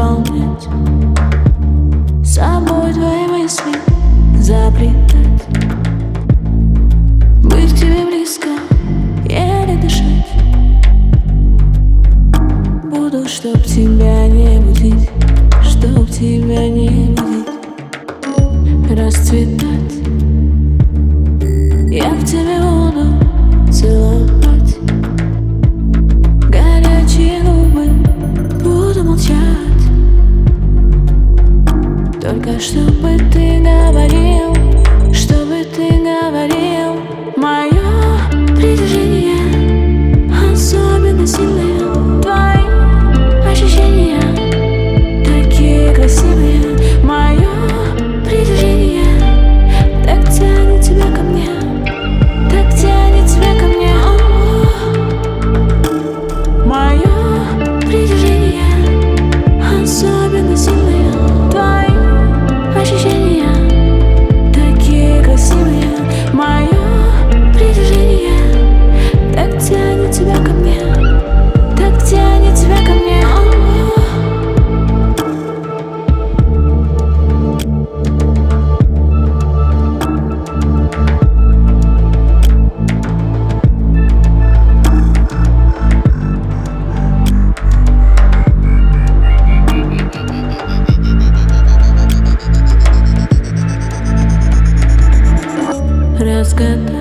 наполнять Собой твои мысли заплетать. Быть к тебе близко, еле дышать. Буду, чтоб тебя не будить Чтоб тебя не будить. Расцветать. Я в тебе чтобы ты говорил, чтобы ты говорил Мое притяжение особенно сильно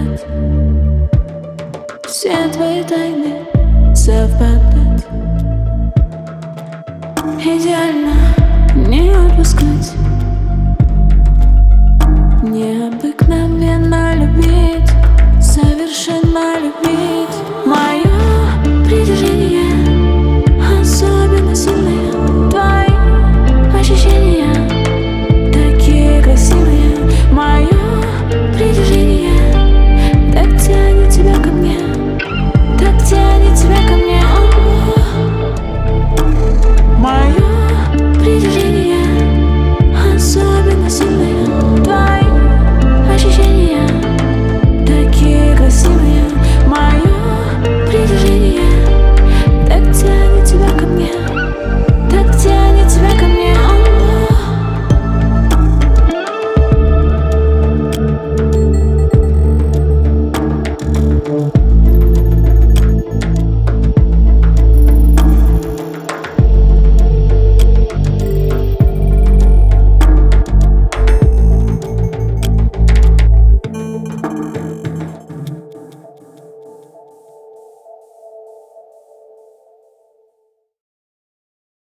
знать Все твои тайны совпадать Идеально не отпускать. Необыкновенно